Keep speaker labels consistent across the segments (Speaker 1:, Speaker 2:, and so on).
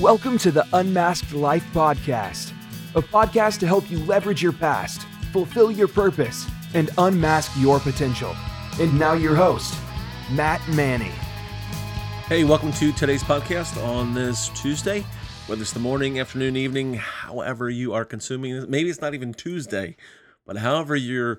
Speaker 1: Welcome to the Unmasked Life Podcast, a podcast to help you leverage your past, fulfill your purpose, and unmask your potential. And now, your host, Matt Manney.
Speaker 2: Hey, welcome to today's podcast on this Tuesday. Whether it's the morning, afternoon, evening, however you are consuming this, maybe it's not even Tuesday, but however you're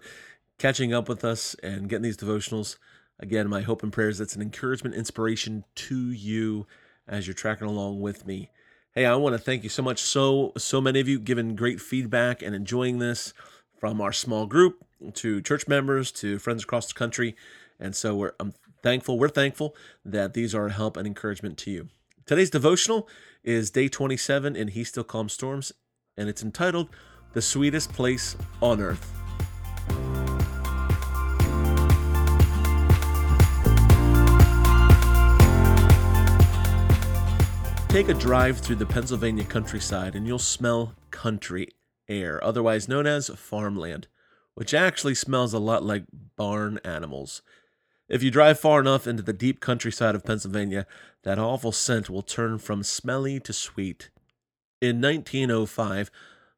Speaker 2: catching up with us and getting these devotionals, again, my hope and prayer is it's an encouragement, inspiration to you as you're tracking along with me. Hey, I want to thank you so much. So, so many of you giving great feedback and enjoying this from our small group to church members to friends across the country. And so we're, I'm thankful, we're thankful that these are a help and encouragement to you. Today's devotional is day 27 in He Still Calms Storms, and it's entitled The Sweetest Place on Earth. Take a drive through the Pennsylvania countryside and you'll smell country air, otherwise known as farmland, which actually smells a lot like barn animals. If you drive far enough into the deep countryside of Pennsylvania, that awful scent will turn from smelly to sweet. In 1905,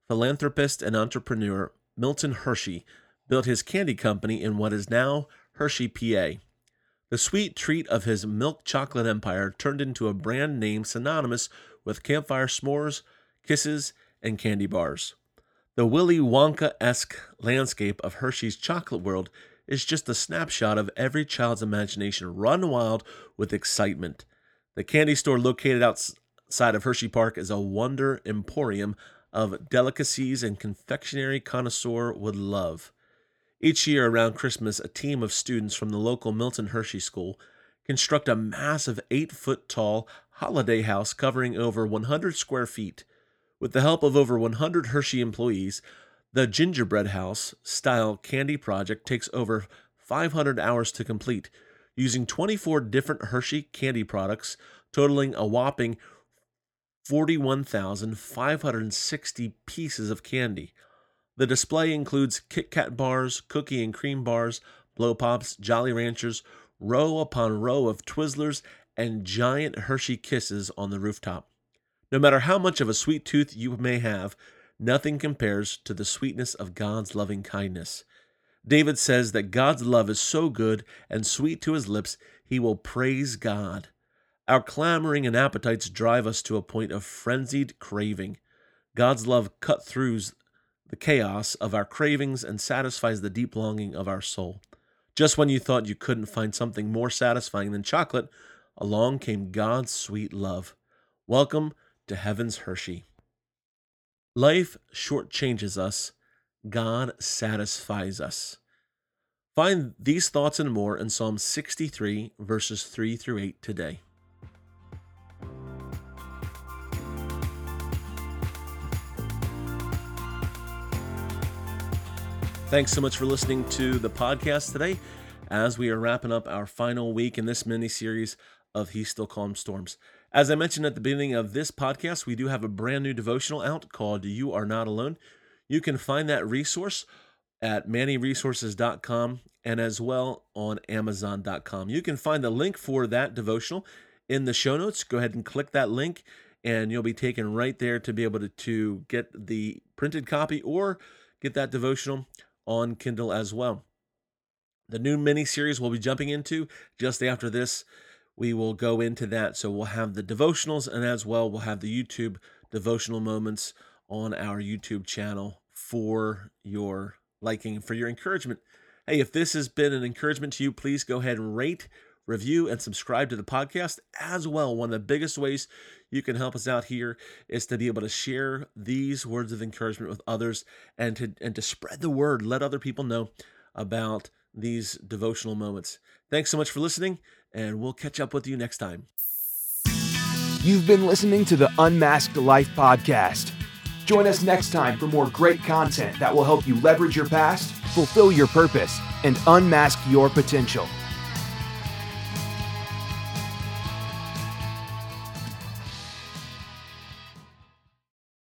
Speaker 2: philanthropist and entrepreneur Milton Hershey built his candy company in what is now Hershey, PA. The sweet treat of his milk chocolate empire turned into a brand name synonymous with campfire s'mores, kisses, and candy bars. The Willy Wonka esque landscape of Hershey's chocolate world is just a snapshot of every child's imagination run wild with excitement. The candy store located outside of Hershey Park is a wonder emporium of delicacies and confectionery connoisseur would love. Each year around Christmas, a team of students from the local Milton Hershey School construct a massive eight foot tall holiday house covering over 100 square feet. With the help of over 100 Hershey employees, the gingerbread house style candy project takes over 500 hours to complete, using 24 different Hershey candy products, totaling a whopping 41,560 pieces of candy. The display includes Kit Kat bars, cookie and cream bars, blow pops, Jolly Ranchers, row upon row of Twizzlers, and giant Hershey kisses on the rooftop. No matter how much of a sweet tooth you may have, nothing compares to the sweetness of God's loving kindness. David says that God's love is so good and sweet to his lips, he will praise God. Our clamoring and appetites drive us to a point of frenzied craving. God's love cut through the chaos of our cravings and satisfies the deep longing of our soul. Just when you thought you couldn't find something more satisfying than chocolate, along came God's sweet love. Welcome to Heaven's Hershey. Life shortchanges us, God satisfies us. Find these thoughts and more in Psalm 63, verses 3 through 8 today. Thanks so much for listening to the podcast today as we are wrapping up our final week in this mini series of He Still Calms Storms. As I mentioned at the beginning of this podcast, we do have a brand new devotional out called You Are Not Alone. You can find that resource at manneyresources.com and as well on amazon.com. You can find the link for that devotional in the show notes. Go ahead and click that link and you'll be taken right there to be able to, to get the printed copy or get that devotional on Kindle as well. The new mini series we'll be jumping into just after this, we will go into that. So we'll have the devotionals and as well we'll have the YouTube devotional moments on our YouTube channel for your liking, for your encouragement. Hey, if this has been an encouragement to you, please go ahead and rate, review, and subscribe to the podcast as well. One of the biggest ways you can help us out here is to be able to share these words of encouragement with others and to and to spread the word, let other people know about these devotional moments. Thanks so much for listening, and we'll catch up with you next time.
Speaker 1: You've been listening to the Unmasked Life podcast. Join us next time for more great content that will help you leverage your past, fulfill your purpose, and unmask your potential.